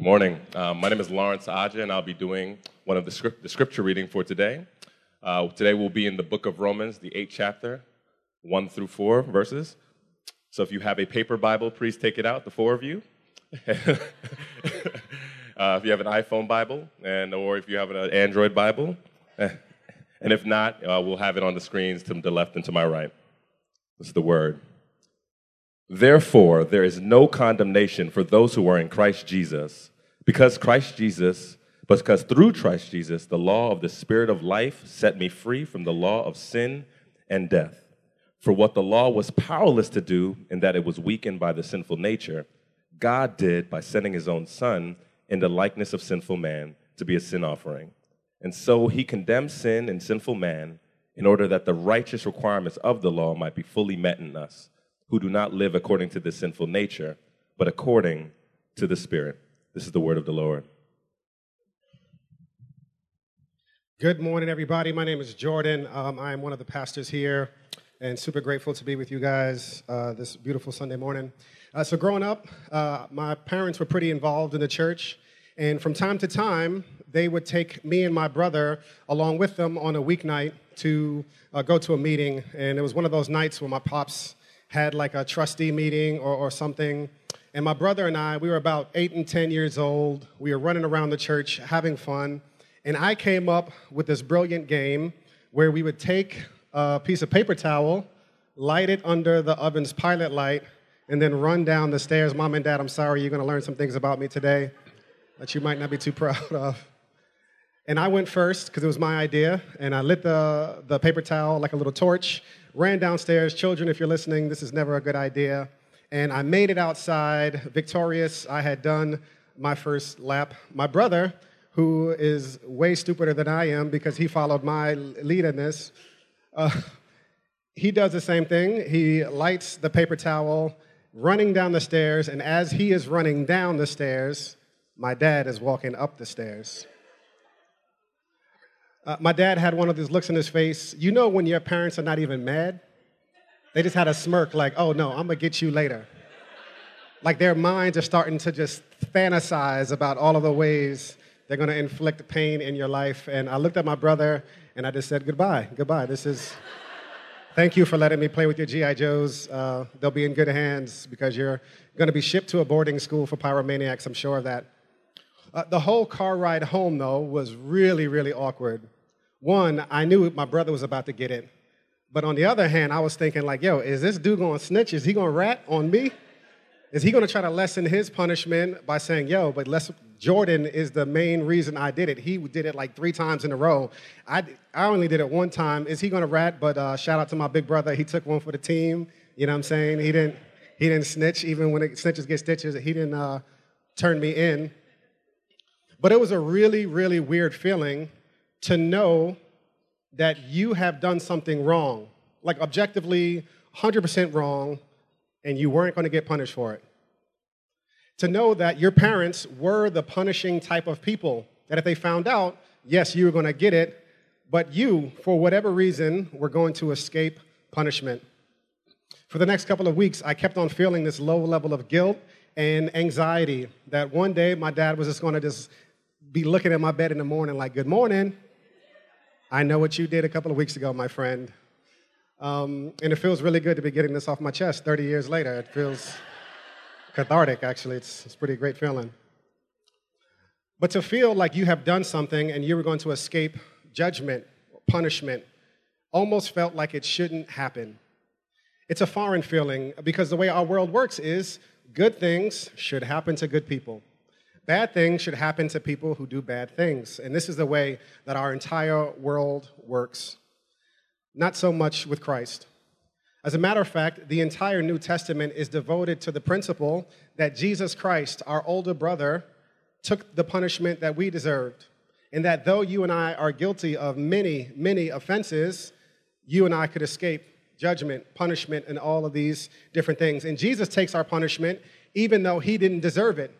Good morning. Um, my name is Lawrence Aja, and I'll be doing one of the, the scripture reading for today. Uh, today we'll be in the book of Romans, the eighth chapter, one through four verses. So if you have a paper Bible, please take it out, the four of you. uh, if you have an iPhone Bible, and or if you have an Android Bible, and if not, uh, we'll have it on the screens to the left and to my right. This is the word. Therefore, there is no condemnation for those who are in Christ Jesus, because Christ Jesus, because through Christ Jesus, the law of the Spirit of life set me free from the law of sin and death. For what the law was powerless to do, in that it was weakened by the sinful nature, God did by sending his own Son in the likeness of sinful man to be a sin offering. And so he condemned sin and sinful man in order that the righteous requirements of the law might be fully met in us who do not live according to the sinful nature, but according to the Spirit. This is the word of the Lord. Good morning, everybody. My name is Jordan. Um, I am one of the pastors here, and super grateful to be with you guys uh, this beautiful Sunday morning. Uh, so, growing up, uh, my parents were pretty involved in the church, and from time to time, they would take me and my brother along with them on a weeknight to uh, go to a meeting. And it was one of those nights where my pops had like a trustee meeting or, or something. And my brother and I, we were about eight and 10 years old. We were running around the church having fun. And I came up with this brilliant game where we would take a piece of paper towel, light it under the oven's pilot light, and then run down the stairs. Mom and Dad, I'm sorry, you're going to learn some things about me today that you might not be too proud of. And I went first because it was my idea, and I lit the, the paper towel like a little torch, ran downstairs. Children, if you're listening, this is never a good idea. And I made it outside victorious. I had done my first lap. My brother, who is way stupider than I am because he followed my lead in this, uh, he does the same thing. He lights the paper towel, running down the stairs, and as he is running down the stairs, my dad is walking up the stairs. Uh, my dad had one of these looks in his face. You know when your parents are not even mad? They just had a smirk like, oh no, I'm gonna get you later. Like their minds are starting to just fantasize about all of the ways they're gonna inflict pain in your life. And I looked at my brother and I just said, goodbye, goodbye. This is, thank you for letting me play with your G.I. Joes. Uh, they'll be in good hands because you're gonna be shipped to a boarding school for pyromaniacs, I'm sure of that. Uh, the whole car ride home, though, was really, really awkward. One, I knew my brother was about to get it. But on the other hand, I was thinking, like, yo, is this dude to snitch? Is he to rat on me? Is he to try to lessen his punishment by saying, yo, but Les Jordan is the main reason I did it. He did it like three times in a row. I, I only did it one time. Is he to rat? But uh, shout out to my big brother. He took one for the team. You know what I'm saying? He didn't, he didn't snitch. Even when it, snitches get stitches, he didn't uh, turn me in. But it was a really, really weird feeling to know that you have done something wrong, like objectively 100% wrong, and you weren't going to get punished for it. To know that your parents were the punishing type of people, that if they found out, yes, you were going to get it, but you, for whatever reason, were going to escape punishment. For the next couple of weeks, I kept on feeling this low level of guilt and anxiety that one day my dad was just going to just be looking at my bed in the morning like, Good morning. I know what you did a couple of weeks ago, my friend. Um, and it feels really good to be getting this off my chest 30 years later. It feels cathartic, actually. It's, it's pretty great feeling. But to feel like you have done something and you were going to escape judgment, punishment, almost felt like it shouldn't happen. It's a foreign feeling because the way our world works is good things should happen to good people. Bad things should happen to people who do bad things. And this is the way that our entire world works. Not so much with Christ. As a matter of fact, the entire New Testament is devoted to the principle that Jesus Christ, our older brother, took the punishment that we deserved. And that though you and I are guilty of many, many offenses, you and I could escape judgment, punishment, and all of these different things. And Jesus takes our punishment even though he didn't deserve it.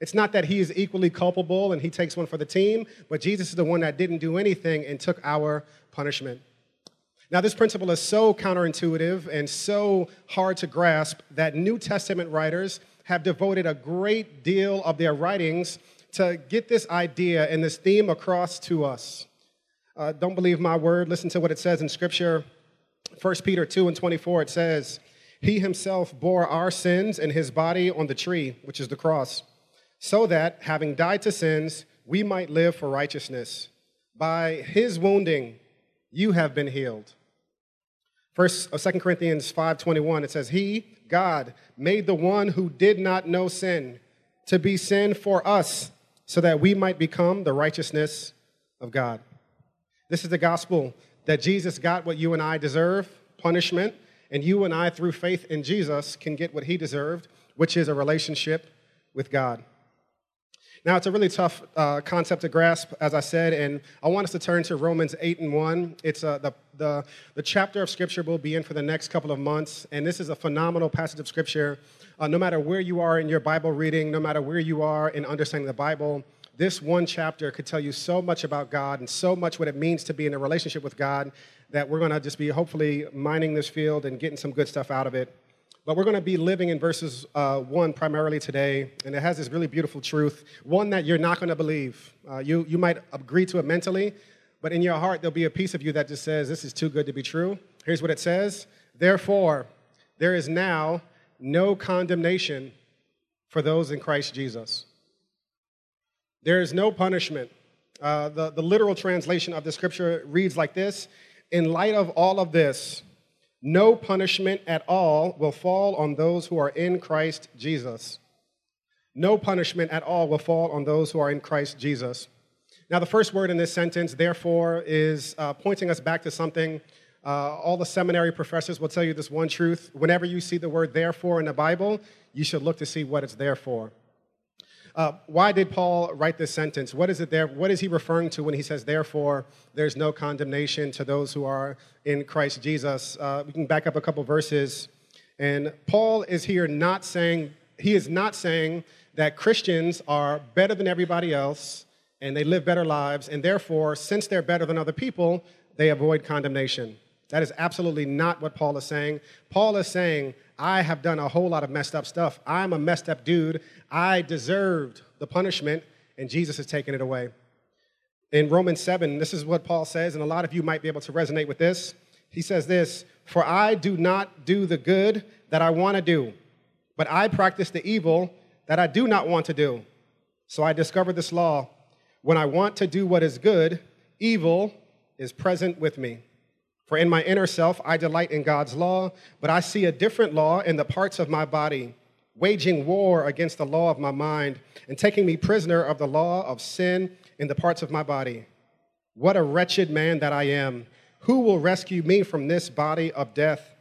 It's not that he is equally culpable and he takes one for the team, but Jesus is the one that didn't do anything and took our punishment. Now, this principle is so counterintuitive and so hard to grasp that New Testament writers have devoted a great deal of their writings to get this idea and this theme across to us. Uh, don't believe my word. Listen to what it says in Scripture. 1 Peter 2 and 24, it says, He himself bore our sins in his body on the tree, which is the cross, so that, having died to sins, we might live for righteousness. By his wounding, you have been healed. First, uh, 2 Corinthians 5.21, it says, He, God, made the one who did not know sin to be sin for us, so that we might become the righteousness of God. This is the gospel that Jesus got what you and I deserve, punishment, and you and I, through faith in Jesus, can get what he deserved, which is a relationship with God. Now, it's a really tough uh, concept to grasp, as I said, and I want us to turn to Romans 8 and 1. It's uh, the, the, the chapter of Scripture we'll be in for the next couple of months, and this is a phenomenal passage of Scripture. Uh, no matter where you are in your Bible reading, no matter where you are in understanding the Bible, this one chapter could tell you so much about God and so much what it means to be in a relationship with God that we're going to just be hopefully mining this field and getting some good stuff out of it. But we're going to be living in verses uh, one primarily today, and it has this really beautiful truth, one that you're not going to believe. Uh, you, you might agree to it mentally, but in your heart, there'll be a piece of you that just says, This is too good to be true. Here's what it says Therefore, there is now no condemnation for those in Christ Jesus. There is no punishment. Uh, the, the literal translation of the scripture reads like this In light of all of this, no punishment at all will fall on those who are in Christ Jesus. No punishment at all will fall on those who are in Christ Jesus. Now, the first word in this sentence, therefore, is uh, pointing us back to something. Uh, all the seminary professors will tell you this one truth. Whenever you see the word therefore in the Bible, you should look to see what it's there for. Uh, why did Paul write this sentence? What is it there? What is he referring to when he says, "Therefore, there's no condemnation to those who are in Christ Jesus"? Uh, we can back up a couple verses, and Paul is here not saying he is not saying that Christians are better than everybody else and they live better lives, and therefore, since they're better than other people, they avoid condemnation. That is absolutely not what Paul is saying. Paul is saying, I have done a whole lot of messed up stuff. I'm a messed up dude. I deserved the punishment, and Jesus has taken it away. In Romans 7, this is what Paul says, and a lot of you might be able to resonate with this. He says this For I do not do the good that I want to do, but I practice the evil that I do not want to do. So I discovered this law. When I want to do what is good, evil is present with me. For in my inner self, I delight in God's law, but I see a different law in the parts of my body, waging war against the law of my mind and taking me prisoner of the law of sin in the parts of my body. What a wretched man that I am. Who will rescue me from this body of death?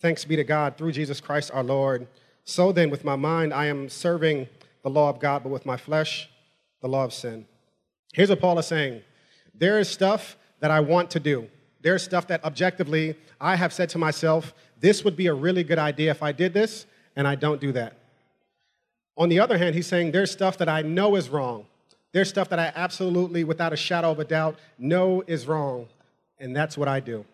Thanks be to God through Jesus Christ our Lord. So then, with my mind, I am serving the law of God, but with my flesh, the law of sin. Here's what Paul is saying there is stuff that I want to do. There's stuff that objectively I have said to myself, this would be a really good idea if I did this, and I don't do that. On the other hand, he's saying there's stuff that I know is wrong. There's stuff that I absolutely, without a shadow of a doubt, know is wrong, and that's what I do.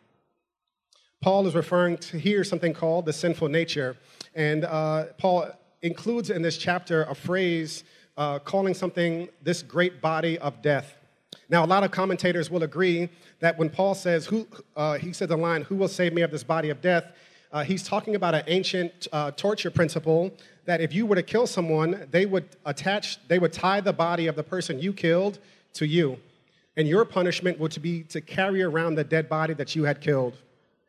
Paul is referring to here something called the sinful nature, and uh, Paul includes in this chapter a phrase uh, calling something this great body of death. Now, a lot of commentators will agree that when Paul says, who, uh, he said the line, Who will save me of this body of death? Uh, he's talking about an ancient uh, torture principle that if you were to kill someone, they would attach, they would tie the body of the person you killed to you. And your punishment would be to carry around the dead body that you had killed.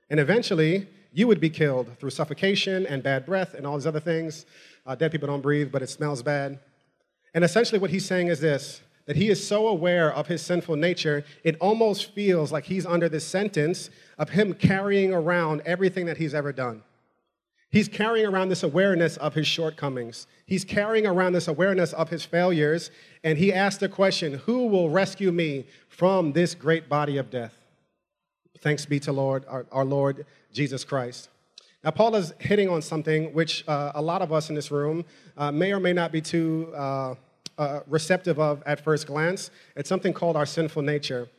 And eventually, you would be killed through suffocation and bad breath and all these other things. Uh, dead people don't breathe, but it smells bad. And essentially, what he's saying is this that he is so aware of his sinful nature, it almost feels like he's under this sentence of him carrying around everything that he's ever done. He's carrying around this awareness of his shortcomings. He's carrying around this awareness of his failures. And he asks the question Who will rescue me from this great body of death? Thanks be to Lord, our, our Lord Jesus Christ. Now, Paul is hitting on something which uh, a lot of us in this room uh, may or may not be too. Uh, uh, receptive of at first glance. It's something called our sinful nature.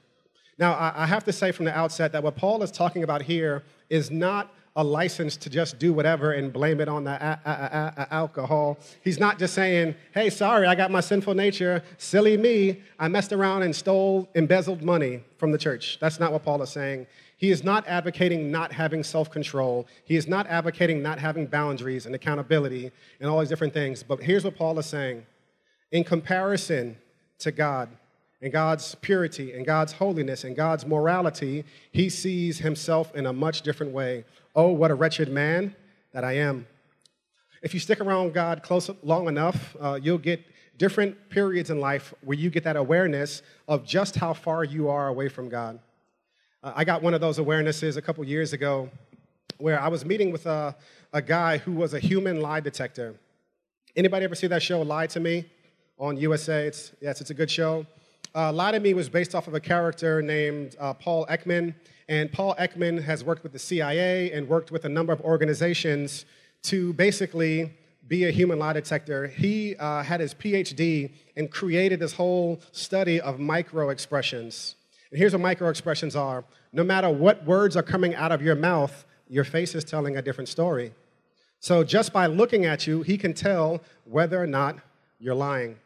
Now, I, I have to say from the outset that what Paul is talking about here is not a license to just do whatever and blame it on the a- a- a- alcohol. He's not just saying, hey, sorry, I got my sinful nature, silly me, I messed around and stole, embezzled money from the church. That's not what Paul is saying. He is not advocating not having self control. He is not advocating not having boundaries and accountability and all these different things. But here's what Paul is saying in comparison to God, and God's purity and God's holiness and God's morality, he sees himself in a much different way. Oh, what a wretched man that I am. If you stick around God close long enough, uh, you'll get different periods in life where you get that awareness of just how far you are away from God. Uh, I got one of those awarenesses a couple years ago where I was meeting with a, a guy who was a human lie detector. Anybody ever see that show, Lie to Me, on USA? It's, yes, it's a good show. Uh, Lie to Me was based off of a character named uh, Paul Ekman. And Paul Ekman has worked with the CIA and worked with a number of organizations to basically be a human lie detector. He uh, had his PhD and created this whole study of micro expressions. And here's what micro expressions are no matter what words are coming out of your mouth, your face is telling a different story. So just by looking at you, he can tell whether or not you're lying.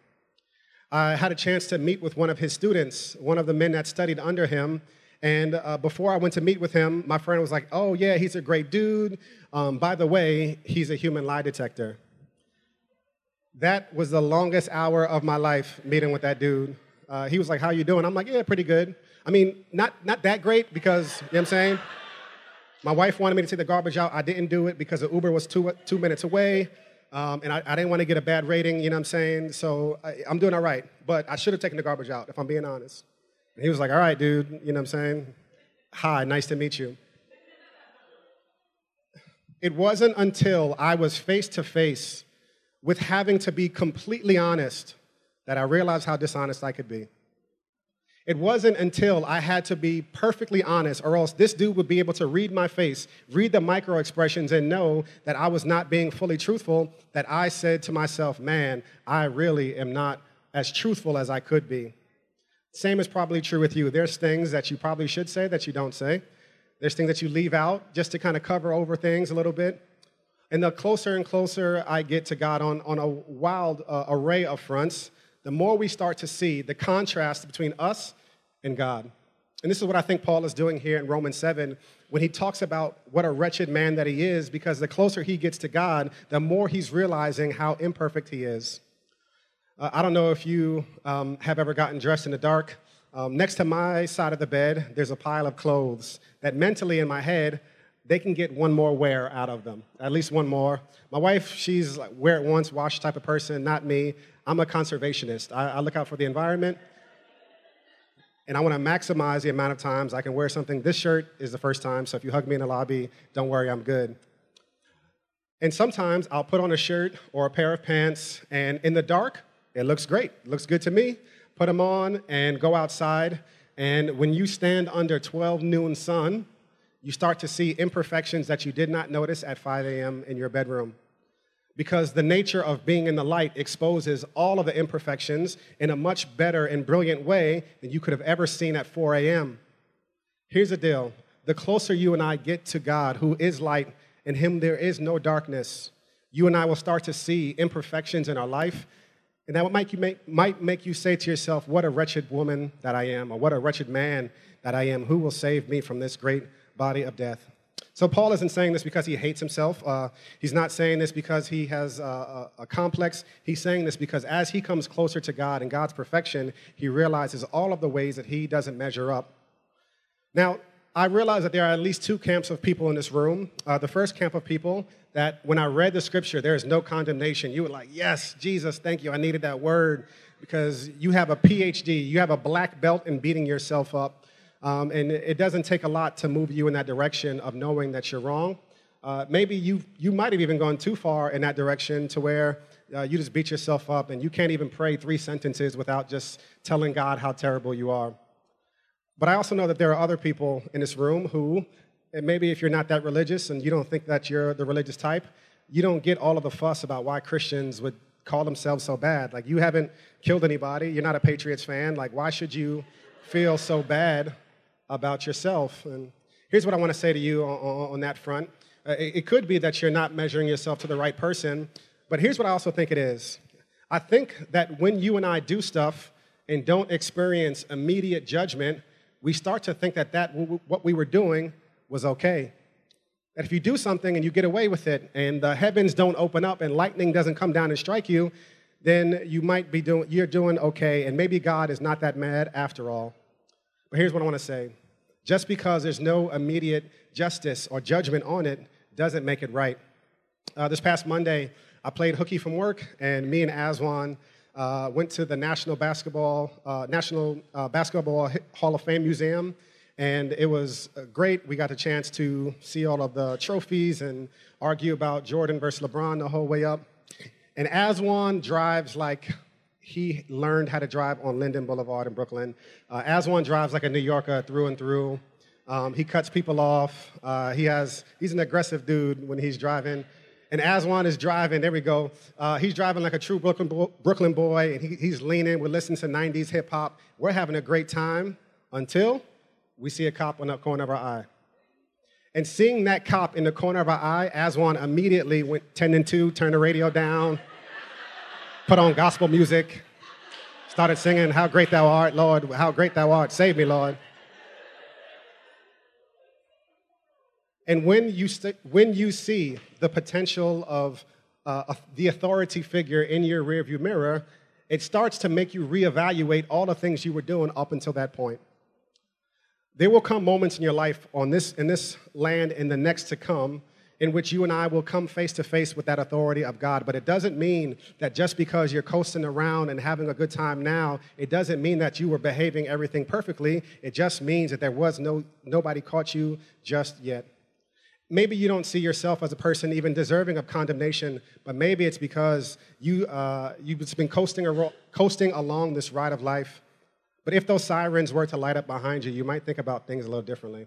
I had a chance to meet with one of his students, one of the men that studied under him. And uh, before I went to meet with him, my friend was like, Oh, yeah, he's a great dude. Um, by the way, he's a human lie detector. That was the longest hour of my life meeting with that dude. Uh, he was like, How you doing? I'm like, Yeah, pretty good. I mean, not, not that great because, you know what I'm saying? My wife wanted me to take the garbage out. I didn't do it because the Uber was two, two minutes away. Um, and I, I, didn't want to get a bad rating, you know what I'm saying? So I, am doing all right. But I should have taken the garbage out, if I'm being honest. And he was like, all right, dude, you know what I'm saying? Hi, nice to meet you. It wasn't until I was face to face with having to be completely honest that I realized how dishonest I could be. It wasn't until I had to be perfectly honest, or else this dude would be able to read my face, read the micro expressions, and know that I was not being fully truthful, that I said to myself, man, I really am not as truthful as I could be. Same is probably true with you. There's things that you probably should say that you don't say. There's things that you leave out just to kind of cover over things a little bit. And the closer and closer I get to God on, on a wild uh, array of fronts, the more we start to see the contrast between us and God. And this is what I think Paul is doing here in Romans 7 when he talks about what a wretched man that he is, because the closer he gets to God, the more he's realizing how imperfect he is. Uh, I don't know if you um, have ever gotten dressed in the dark. Um, next to my side of the bed, there's a pile of clothes that mentally in my head, they can get one more wear out of them, at least one more. My wife, she's like wear it once, wash type of person, not me. I'm a conservationist. I, I look out for the environment and I want to maximize the amount of times I can wear something. This shirt is the first time, so if you hug me in the lobby, don't worry, I'm good. And sometimes I'll put on a shirt or a pair of pants, and in the dark, it looks great. Looks good to me. Put them on and go outside. And when you stand under 12 noon sun, you start to see imperfections that you did not notice at 5 a.m. in your bedroom because the nature of being in the light exposes all of the imperfections in a much better and brilliant way than you could have ever seen at 4 a.m. Here's the deal the closer you and I get to God, who is light, in Him there is no darkness, you and I will start to see imperfections in our life. And that might, make, might make you say to yourself, What a wretched woman that I am, or what a wretched man that I am. Who will save me from this great body of death? So Paul isn't saying this because he hates himself. Uh, he's not saying this because he has a, a, complex. He's saying this because as he comes closer to God and God's perfection, he realizes all of the ways that he doesn't measure up. Now, I realize that there are at least two camps of people in this room. Uh, the first camp of people that when I read the scripture, there is no condemnation. You were like, yes, Jesus, thank you. I needed that word because you have a PhD, you have a black belt in beating yourself up. Um, and it doesn't take a lot to move you in that direction of knowing that you're wrong. Uh, maybe you, you might have even gone too far in that direction to where uh, you just beat yourself up and you can't even pray three sentences without just telling God how terrible you are. But I also know that there are other people in this room who, and maybe if you're not that religious and you don't think that you're the religious type, you don't get all of the fuss about why Christians would call themselves so bad. Like, you haven't killed anybody, you're not a Patriots fan. Like, why should you feel so bad about yourself. And here's what I want to say to you on, on, that front Uh, it, it could be that you're not measuring yourself to the right person. But here's what I also think it is I think that when you and I do stuff and don't experience immediate judgment, we start to think that, that what we were doing was okay. That if you do something and you get away with it and the heavens don't open up and lightning doesn't come down and strike you, then you might be doing, you're doing okay, and maybe God is not that mad after all. But here's what I want to say just because there's no immediate justice or judgment on it doesn't make it right. Uh, this past Monday, I played hooky from work, and me and Aswan uh, went to the National Basketball uh, National uh, Basketball Hall of Fame Museum, and it was uh, great. We got a chance to see all of the trophies and argue about Jordan versus LeBron the whole way up. And Aswan drives like he learned how to drive on Linden Boulevard in Brooklyn. Uh, Aswan drives like a New Yorker through and through. Um, he cuts people off. Uh, he has, he's an aggressive dude when he's driving. And Aswan is driving, there we go. Uh, he's driving like a true Brooklyn, bo- Brooklyn boy, and he, he's leaning. We're listening to 90s hip hop. We're having a great time until we see a cop in the corner of our eye. And seeing that cop in the corner of our eye, Aswan immediately went 10 and 2, turned the radio down, put on gospel music, started singing, How great thou art, Lord, how great thou art, save me, Lord. And when you, st- when you see the potential of uh, the authority figure in your rearview mirror, it starts to make you reevaluate all the things you were doing up until that point. There will come moments in your life on this, in this land and the next to come in which you and I will come face to face with that authority of God. But it doesn't mean that just because you're coasting around and having a good time now, it doesn't mean that you were behaving everything perfectly. It just means that there was no nobody caught you just yet. Maybe you don't see yourself as a person even deserving of condemnation, but maybe it's because you, uh, you've been coasting, coasting along this ride of life but if those sirens were to light up behind you, you might think about things a little differently.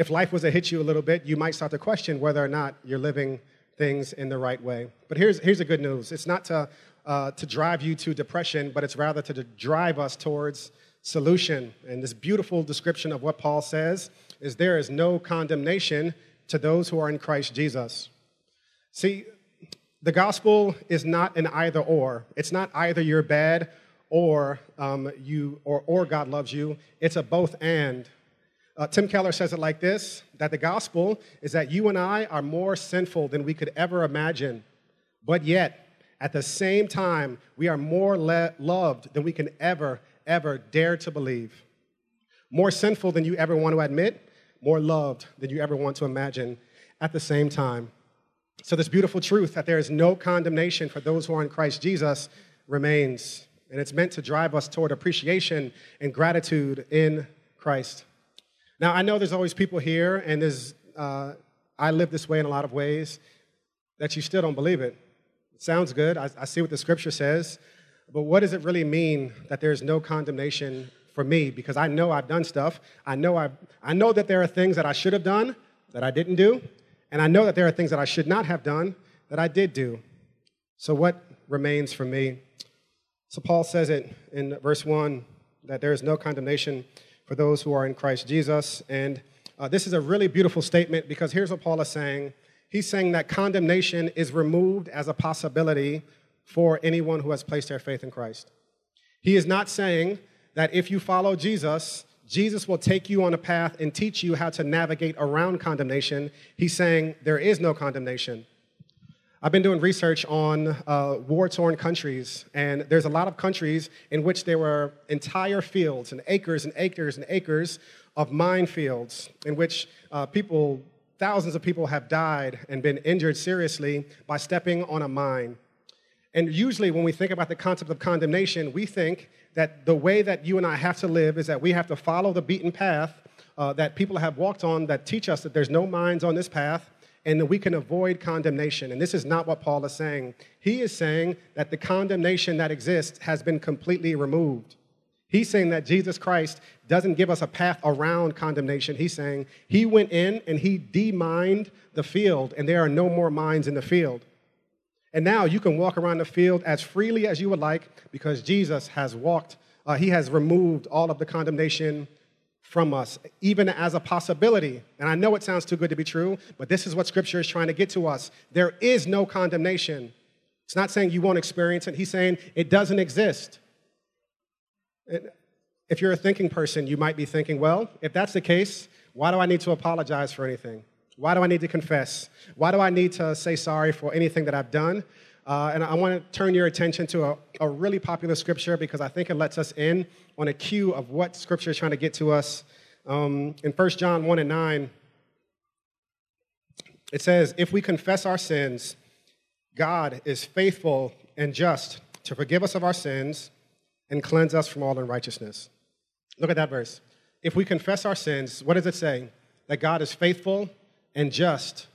If life was to hit you a little bit, you might start to question whether or not you're living things in the right way. But here's, here's the good news it's not to, uh, to drive you to depression, but it's rather to drive us towards solution. And this beautiful description of what Paul says is there is no condemnation to those who are in Christ Jesus. See, the gospel is not an either or. It's not either you're bad or um, you or, or God loves you. It's a both and. Uh, Tim Keller says it like this that the gospel is that you and I are more sinful than we could ever imagine, but yet, at the same time, we are more le- loved than we can ever, ever dare to believe. More sinful than you ever want to admit, more loved than you ever want to imagine at the same time. So, this beautiful truth that there is no condemnation for those who are in Christ Jesus remains and it's meant to drive us toward appreciation and gratitude in Christ. Now, I know there's always people here, and there's, uh, I live this way in a lot of ways, that you still don't believe it. It sounds good. I, I see what the scripture says, but what does it really mean that there's no condemnation for me? Because I know I've done stuff. I know, i I know that there are things that I should have done that I didn't do, and I know that there are things that I should not have done that I did do. So, what remains for me? So Paul says it in verse 1 that there is no condemnation for those who are in Christ Jesus. And uh, this is a really beautiful statement because here's what Paul is saying. He's saying that condemnation is removed as a possibility for anyone who has placed their faith in Christ. He is not saying that if you follow Jesus, Jesus will take you on a path and teach you how to navigate around condemnation. He's saying there is no condemnation. I've been doing research on uh, war torn countries, and there's a lot of countries in which there were entire fields and acres and acres and acres of minefields in which uh, people, thousands of people, have died and been injured seriously by stepping on a mine. And usually, when we think about the concept of condemnation, we think that the way that you and I have to live is that we have to follow the beaten path uh, that people have walked on that teach us that there's no mines on this path and that we can avoid condemnation. And this is not what Paul is saying. He is saying that the condemnation that exists has been completely removed. He's saying that Jesus Christ doesn't give us a path around condemnation. He's saying he went in and he demined the field, and there are no more mines in the field. And now you can walk around the field as freely as you would like because Jesus has walked, uh, he has removed all of the condemnation from us, even as a possibility. And I know it sounds too good to be true, but this is what Scripture is trying to get to us. There is no condemnation. It's not saying you won't experience it, He's saying it doesn't exist. If you're a thinking person, you might be thinking, well, if that's the case, why do I need to apologize for anything? Why do I need to confess? Why do I need to say sorry for anything that I've done? Uh, and I want to turn your attention to a, a, really popular scripture because I think it lets us in on a cue of what scripture is trying to get to us. Um, in 1 John 1 and 9, it says, If we confess our sins, God is faithful and just to forgive us of our sins and cleanse us from all unrighteousness. Look at that verse. If we confess our sins, what does it say? That God is faithful and just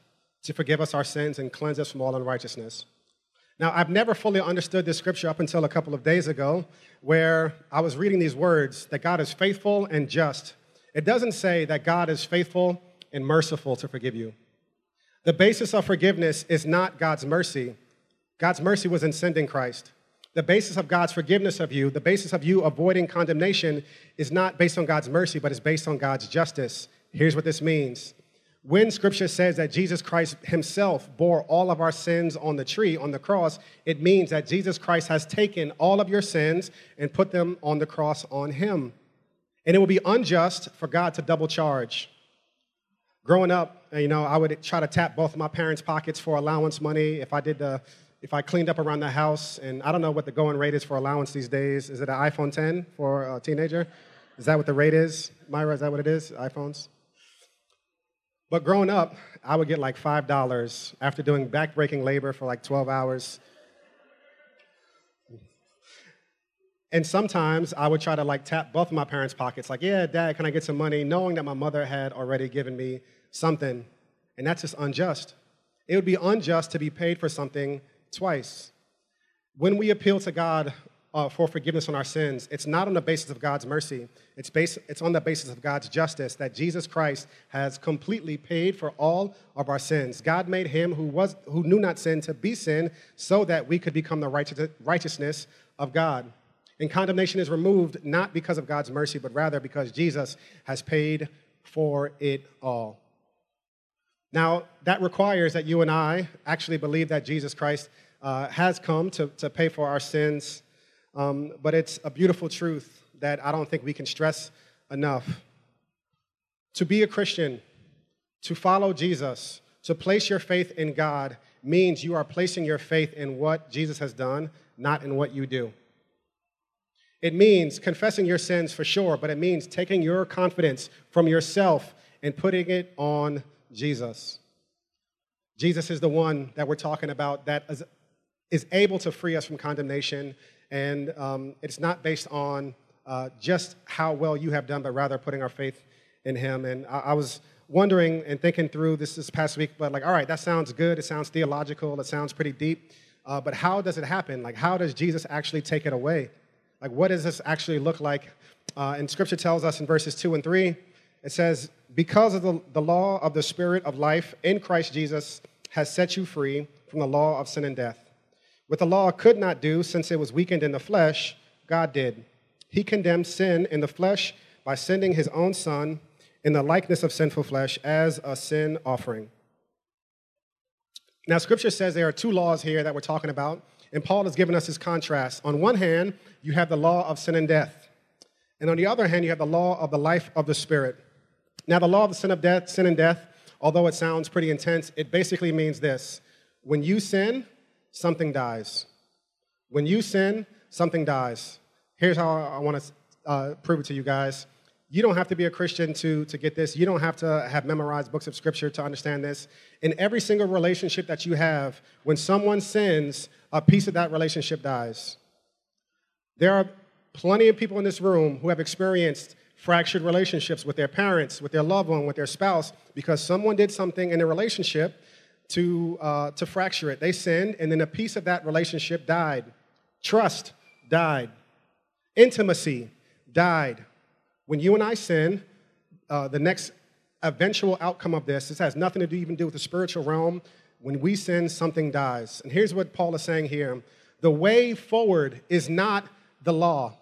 to forgive us our sins and cleanse us from all unrighteousness. Now, I've never fully understood this scripture up until a couple of days ago, where I was reading these words that God is faithful and just. It doesn't say that God is faithful and merciful to forgive you. The basis of forgiveness is not God's mercy. God's mercy was in sending Christ. The basis of God's forgiveness of you, the basis of you avoiding condemnation, is not based on God's mercy, but is based on God's justice. Here's what this means when scripture says that Jesus Christ himself bore all of our sins on the tree, on the cross, it means that Jesus Christ has taken all of your sins and put them on the cross on him. And it would be unjust for God to double charge. Growing up, uh, you know, I would try to tap both my parents' pockets for allowance money if I did the if I cleaned up around the house, and I don't know what the going rate is for allowance these days. Is it an iPhone 10 for a teenager? Is that what the rate is? Myra, is that what it is? iPhones? But growing up, I would get like $5 after doing backbreaking labor for like 12 hours. And sometimes I would try to like tap both of my parents' pockets, like, yeah, dad, can I get some money? Knowing that my mother had already given me something. And that's just unjust. It would be unjust to be paid for something twice. When we appeal to God uh, for forgiveness on our sins, it's not on the basis of God's mercy. It's, based, it's on the basis of God's justice that Jesus Christ has completely paid for all of our sins. God made him who, was, who knew not sin to be sin so that we could become the righteous, righteousness of God. And condemnation is removed not because of God's mercy, but rather because Jesus has paid for it all. Now, that requires that you and I actually believe that Jesus Christ uh, has come to, to pay for our sins um, but it's a beautiful truth that I don't think we can stress enough. To be a Christian, to follow Jesus, to place your faith in God means you are placing your faith in what Jesus has done, not in what you do. It means confessing your sins for sure, but it means taking your confidence from yourself and putting it on Jesus. Jesus is the one that we're talking about that is, is able to free us from condemnation and um, it's not based on uh, just how well you have done, but rather putting our faith in Him. And I, I was wondering and thinking through this this past week, but like, all right, that sounds good. It sounds theological. It sounds pretty deep. Uh, but how does it happen? Like, how does Jesus actually take it away? Like, what does this actually look like? Uh, and Scripture tells us in verses two and three, it says, "Because of the, the law of the Spirit of life in Christ Jesus has set you free from the law of sin and death." What the law could not do, since it was weakened in the flesh, God did. He condemned sin in the flesh by sending his own Son in the likeness of sinful flesh as a sin offering. Now, scripture says there are two laws here that we're talking about, and Paul has given us his contrast. On one hand, you have the law of sin and death, and on the other hand, you have the law of the life of the Spirit. Now, the law of the sin of death, sin and death, although it sounds pretty intense, it basically means this: when you sin, something dies. When you sin, something dies. Here's how I want to uh, prove it to you guys. You don't have to be a Christian to, to get this. You don't have to have memorized books of scripture to understand this. In every single relationship that you have, when someone sins, a piece of that relationship dies. There are plenty of people in this room who have experienced fractured relationships with their parents, with their loved one, with their spouse, because someone did something in a relationship to, uh, to fracture it. They sinned, and then a piece of that relationship died. Trust died. Intimacy died. When you and I sin, uh, the next eventual outcome of this, this has nothing to do, even do with the spiritual realm. When we sin, something dies. And here's what Paul is saying here the way forward is not the law.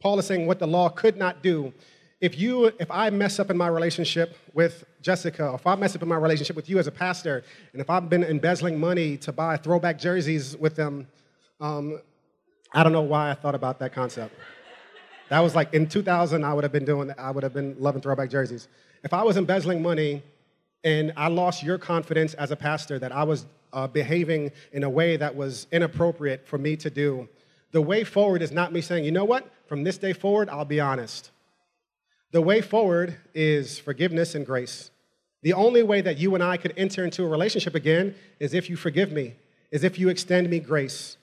Paul is saying what the law could not do if you if i mess up in my relationship with jessica or if i mess up in my relationship with you as a pastor and if i've been embezzling money to buy throwback jerseys with them um, i don't know why i thought about that concept. That was like in 2000 i would have been doing i would have been loving throwback jerseys. If i was embezzling money and i lost your confidence as a pastor that i was uh, behaving in a way that was inappropriate for me to do the way forward is not me saying you know what? From this day forward i'll be honest the way forward is forgiveness and grace. The only way that you and I could enter into a relationship again is if you forgive me, is if you extend me grace.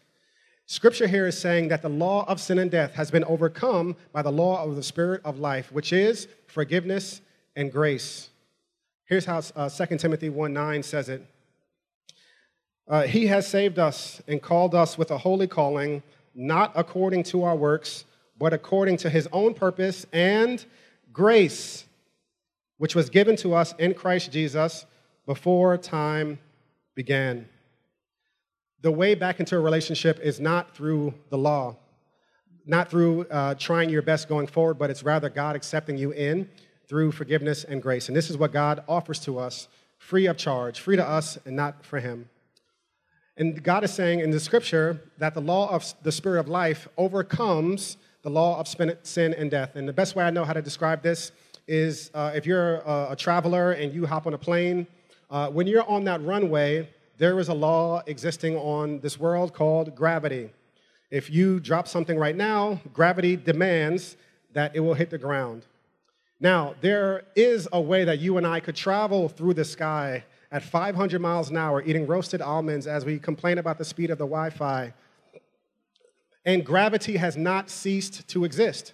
Scripture here is saying that the law of sin and death has been overcome by the law of the Spirit of life, which is forgiveness and grace. Here's how uh, 2 Timothy 1 9 says it uh, He has saved us and called us with a holy calling, not according to our works, but according to his own purpose and grace, which was given to us in Christ Jesus before time began. The way back into a relationship is not through the law, not through uh, trying your best going forward, but it's rather God accepting you in through forgiveness and grace. And this is what God offers to us free of charge, free to us and not for Him. And God is saying in the scripture that the law of the spirit of life overcomes the law of sin and death. And the best way I know how to describe this is uh, if you're a, a, traveler and you hop on a plane, uh, when you're on that runway, there is a law existing on this world called gravity. If you drop something right now, gravity demands that it will hit the ground. Now, there is a way that you and I could travel through the sky at 500 miles an hour eating roasted almonds as we complain about the speed of the Wi Fi and gravity has not ceased to exist.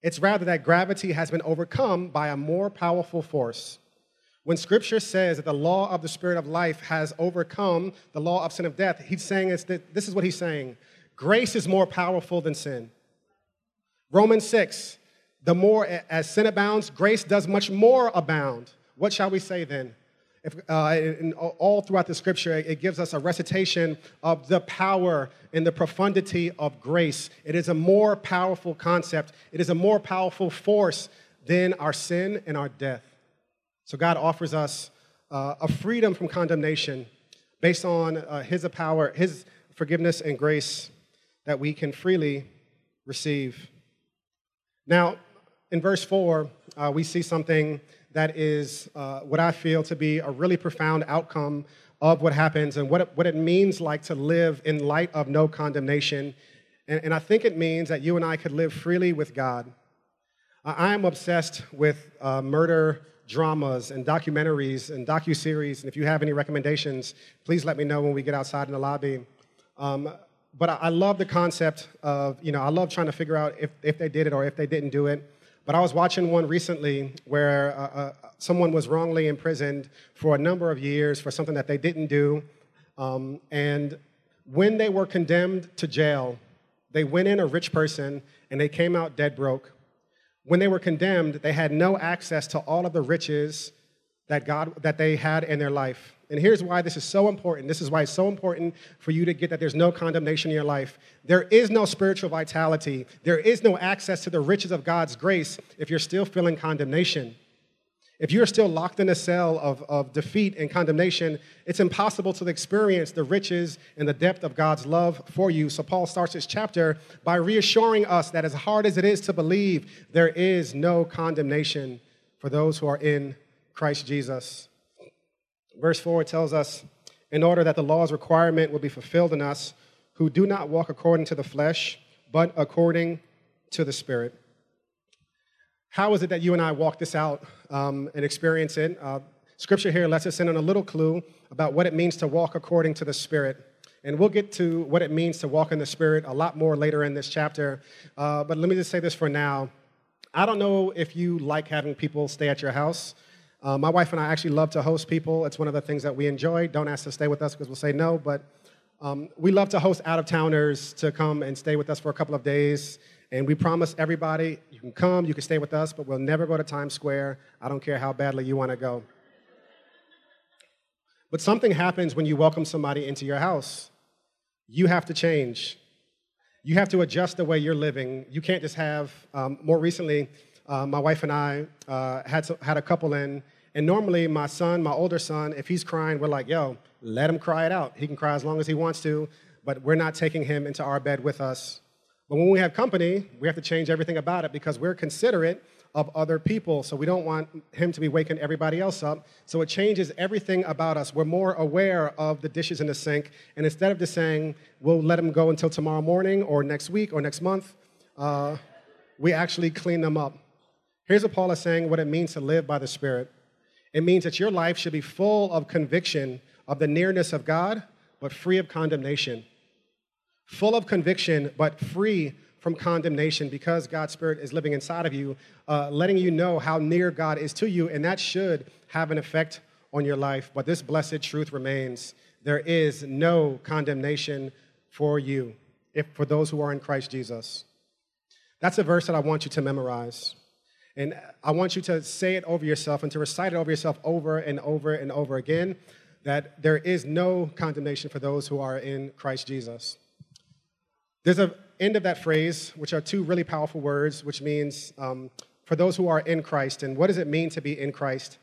It's rather that gravity has been overcome by a more powerful force. When scripture says that the law of the spirit of life has overcome the law of sin of death, he's saying that this is what he's saying. Grace is more powerful than sin. Romans 6, the more as sin abounds, grace does much more abound. What shall we say then? If, uh, in, all throughout the scripture, it gives us a recitation of the power and the profundity of grace. It is a more powerful concept, it is a more powerful force than our sin and our death. So, God offers us uh, a freedom from condemnation based on uh, His power, His forgiveness and grace that we can freely receive. Now, in verse 4, uh, we see something that is uh, what I feel to be a really profound outcome of what happens and what it, what it means like to live in light of no condemnation. And, and I think it means that you and I could live freely with God. I am obsessed with uh, murder dramas and documentaries and docu-series. And if you have any recommendations, please let me know when we get outside in the lobby. Um, but I, I love the concept of, you know, I love trying to figure out if, if they did it or if they didn't do it. But I was watching one recently where uh, uh, someone was wrongly imprisoned for a number of years for something that they didn't do. Um, and when they were condemned to jail, they went in a rich person and they came out dead broke. When they were condemned, they had no access to all of the riches that God that they had in their life. And here's why this is so important. This is why it's so important for you to get that there's no condemnation in your life. There is no spiritual vitality. There is no access to the riches of God's grace if you're still feeling condemnation. If you're still locked in a cell of, of defeat and condemnation, it's impossible to experience the riches and the depth of God's love for you. So, Paul starts his chapter by reassuring us that as hard as it is to believe, there is no condemnation for those who are in Christ Jesus. Verse 4 tells us, in order that the law's requirement will be fulfilled in us who do not walk according to the flesh, but according to the Spirit. How is it that you and I walk this out um, and experience it? Uh, scripture here lets us in on a little clue about what it means to walk according to the Spirit. And we'll get to what it means to walk in the Spirit a lot more later in this chapter. Uh, but let me just say this for now. I don't know if you like having people stay at your house. Uh, my wife and I actually love to host people. It's one of the things that we enjoy. Don't ask to stay with us because we'll say no, but um, we love to host out of towners to come and stay with us for a couple of days. And we promise everybody you can come, you can stay with us, but we'll never go to Times Square. I don't care how badly you want to go. But something happens when you welcome somebody into your house. You have to change. You have to adjust the way you're living. You can't just have, um, more recently, uh, my wife and I uh, had, to, had a couple in. And normally, my son, my older son, if he's crying, we're like, yo, let him cry it out. He can cry as long as he wants to, but we're not taking him into our bed with us. But when we have company, we have to change everything about it because we're considerate of other people. So we don't want him to be waking everybody else up. So it changes everything about us. We're more aware of the dishes in the sink. And instead of just saying, we'll let him go until tomorrow morning or next week or next month, uh, we actually clean them up. Here's what Paul is saying what it means to live by the Spirit. It means that your life should be full of conviction of the nearness of God, but free of condemnation. Full of conviction, but free from condemnation because God's Spirit is living inside of you, uh, letting you know how near God is to you, and that should have an effect on your life. But this blessed truth remains there is no condemnation for you, if for those who are in Christ Jesus. That's a verse that I want you to memorize. And I want you to say it over yourself and to recite it over yourself over and over and over again that there is no condemnation for those who are in Christ Jesus. There's an end of that phrase, which are two really powerful words, which means um, for those who are in Christ. And what does it mean to be in Christ?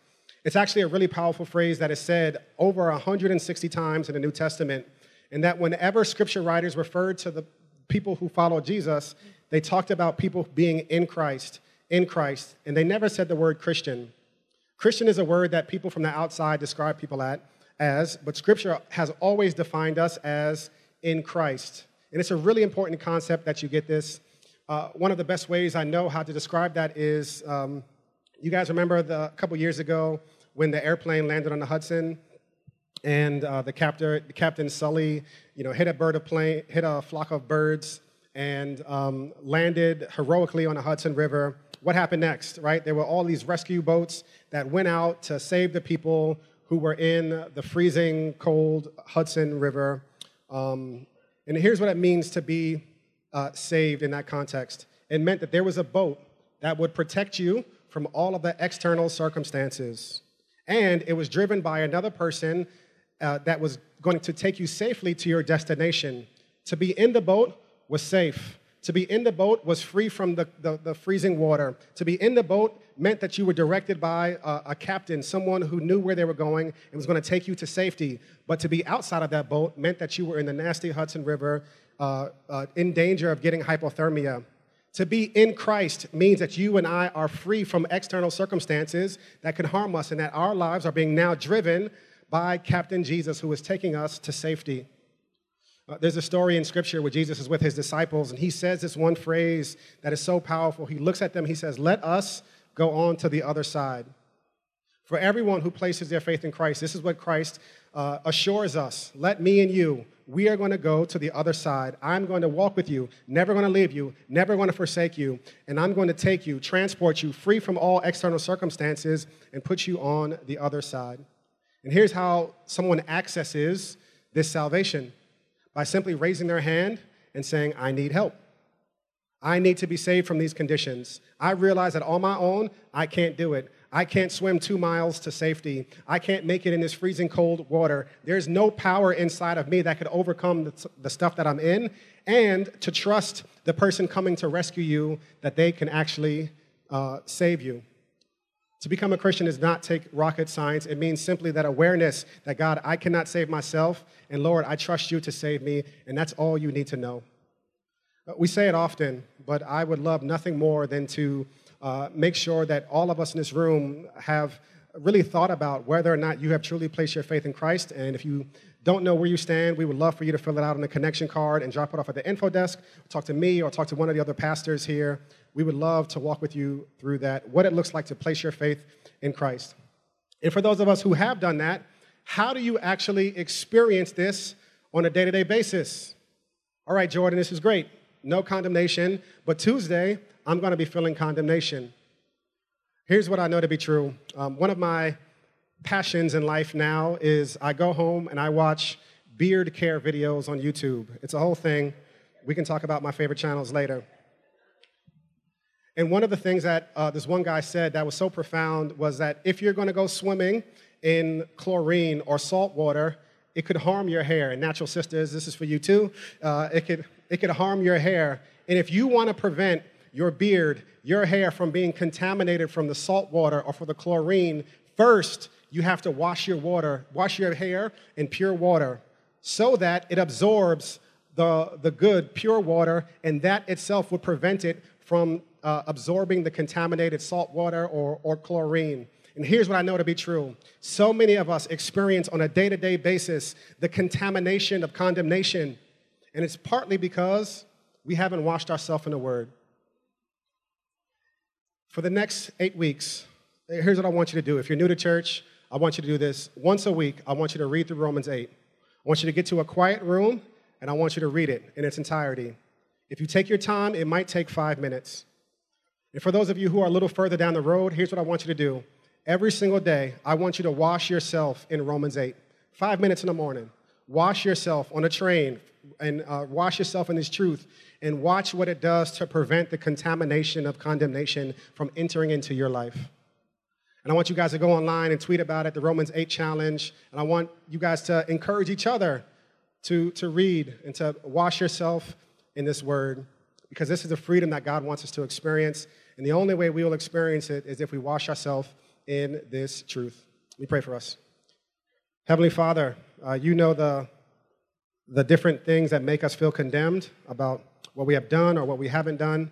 It's actually a really powerful phrase that is said over 160 times in the New Testament. And that whenever scripture writers referred to the people who follow Jesus, they talked about people being in Christ, in Christ, and they never said the word Christian. Christian is a word that people from the outside describe people at as, but scripture has always defined us as in Christ. And it's a really important concept that you get this. Uh, one of the best ways I know how to describe that is um, you guys remember the, a couple years ago when the airplane landed on the Hudson and uh, the, captor, the captain Sully, you know, hit a bird of plane, hit a flock of birds and um, landed heroically on the Hudson River. What happened next, right? There were all these rescue boats that went out to save the people who were in the freezing cold Hudson River. Um, and here's what it means to be uh, saved in that context it meant that there was a boat that would protect you from all of the external circumstances. And it was driven by another person uh, that was going to take you safely to your destination. To be in the boat was safe. To be in the boat was free from the, the, the freezing water. To be in the boat meant that you were directed by a, a captain, someone who knew where they were going and was going to take you to safety. But to be outside of that boat meant that you were in the nasty Hudson River, uh, uh, in danger of getting hypothermia. To be in Christ means that you and I are free from external circumstances that can harm us and that our lives are being now driven by Captain Jesus, who is taking us to safety. Uh, there's a story in scripture where Jesus is with his disciples, and he says this one phrase that is so powerful. He looks at them, he says, Let us go on to the other side. For everyone who places their faith in Christ, this is what Christ uh, assures us. Let me and you, we are going to go to the other side. I'm going to walk with you, never going to leave you, never going to forsake you, and I'm going to take you, transport you free from all external circumstances, and put you on the other side. And here's how someone accesses this salvation by simply raising their hand and saying, I need help. I need to be saved from these conditions. I realize that on my own, I can't do it. I can't swim two miles to safety. I can't make it in this freezing cold water. There's no power inside of me that could overcome the, stuff that I'm in, and to trust the person coming to rescue you that they can actually uh, save you. To become a Christian does not take rocket science. It means simply that awareness that God, I cannot save myself, and Lord, I trust you to save me, and that's all you need to know. Uh, we say it often, but I would love nothing more than to uh, make sure that all of us in this room have really thought about whether or not you have truly placed your faith in Christ. And if you don't know where you stand, we would love for you to fill it out on a connection card and drop it off at the info desk. Talk to me or talk to one of the other pastors here. We would love to walk with you through that, what it looks like to place your faith in Christ. And for those of us who have done that, how do you actually experience this on a day to day basis? All right, Jordan, this is great no condemnation. But Tuesday, I'm going to be feeling condemnation. Here's what I know to be true. Um, one of my passions in life now is I go home and I watch beard care videos on YouTube. It's a whole thing. We can talk about my favorite channels later. And one of the things that uh, this one guy said that was so profound was that if you're going to go swimming in chlorine or salt water, it could harm your hair. And natural sisters, this is for you too. Uh, it could it could harm your hair. And if you want to prevent your beard, your hair from being contaminated from the salt water or for the chlorine, first you have to wash your water, wash your hair in pure water so that it absorbs the, the good, pure water, and that itself would prevent it from uh, absorbing the contaminated salt water or, or chlorine. And here's what I know to be true so many of us experience on a day to day basis the contamination of condemnation. And it's partly because we haven't washed ourselves in the Word. For the next eight weeks, here's what I want you to do. If you're new to church, I want you to do this once a week. I want you to read through Romans 8. I want you to get to a quiet room and I want you to read it in its entirety. If you take your time, it might take five minutes. And for those of you who are a little further down the road, here's what I want you to do. Every single day, I want you to wash yourself in Romans 8. Five minutes in the morning. Wash yourself on a train and uh, wash yourself in this truth and watch what it does to prevent the contamination of condemnation from entering into your life. And I want you guys to go online and tweet about it, the Romans 8 challenge. And I want you guys to encourage each other to, to read and to wash yourself in this word because this is the freedom that God wants us to experience. And the only way we will experience it is if we wash ourselves in this truth. Me pray for us. Heavenly Father, uh, you know the, the different things that make us feel condemned about what we have done or what we haven't done.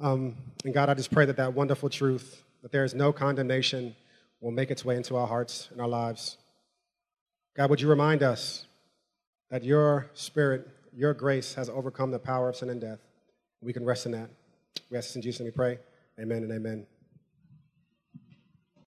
Um, and God, I just pray that that wonderful truth, that there is no condemnation, will make its way into our hearts and our lives. God, would you remind us that your spirit, your grace has overcome the power of sin and death? We can rest in that. We ask this in Jesus' name we pray. Amen and amen.